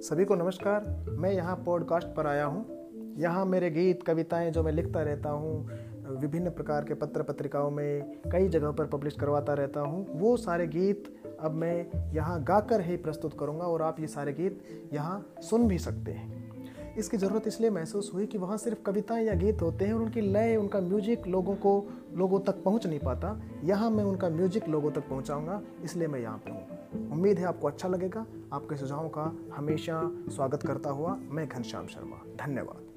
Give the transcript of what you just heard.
सभी को नमस्कार। मैं यहाँ पॉडकास्ट पर आया हूँ। यहाँ मेरे गीत, कविताएँ जो मैं लिखता रहता हूँ, विभिन्न प्रकार के पत्र पत्रिकाओं में कई जगहों पर पब्लिश करवाता रहता हूँ। वो सारे गीत अब मैं यहाँ गाकर ही प्रस्तुत करूँगा और आप ये सारे गीत यहाँ सुन भी सकते हैं। इसकी ज़रूरत इसलिए महसूस हुई कि वहाँ सिर्फ़ कविताएँ या गीत होते हैं और उनकी लय उनका म्यूज़िक लोगों को, लोगों तक पहुँच नहीं पाता। यहाँ मैं उनका म्यूज़िक लोगों तक पहुँचाऊँगा, इसलिए मैं यहाँ पर हूँ। उम्मीद है आपको अच्छा लगेगा। आपके सुझावों का हमेशा स्वागत करता हुआ मैं घनश्याम शर्मा। धन्यवाद।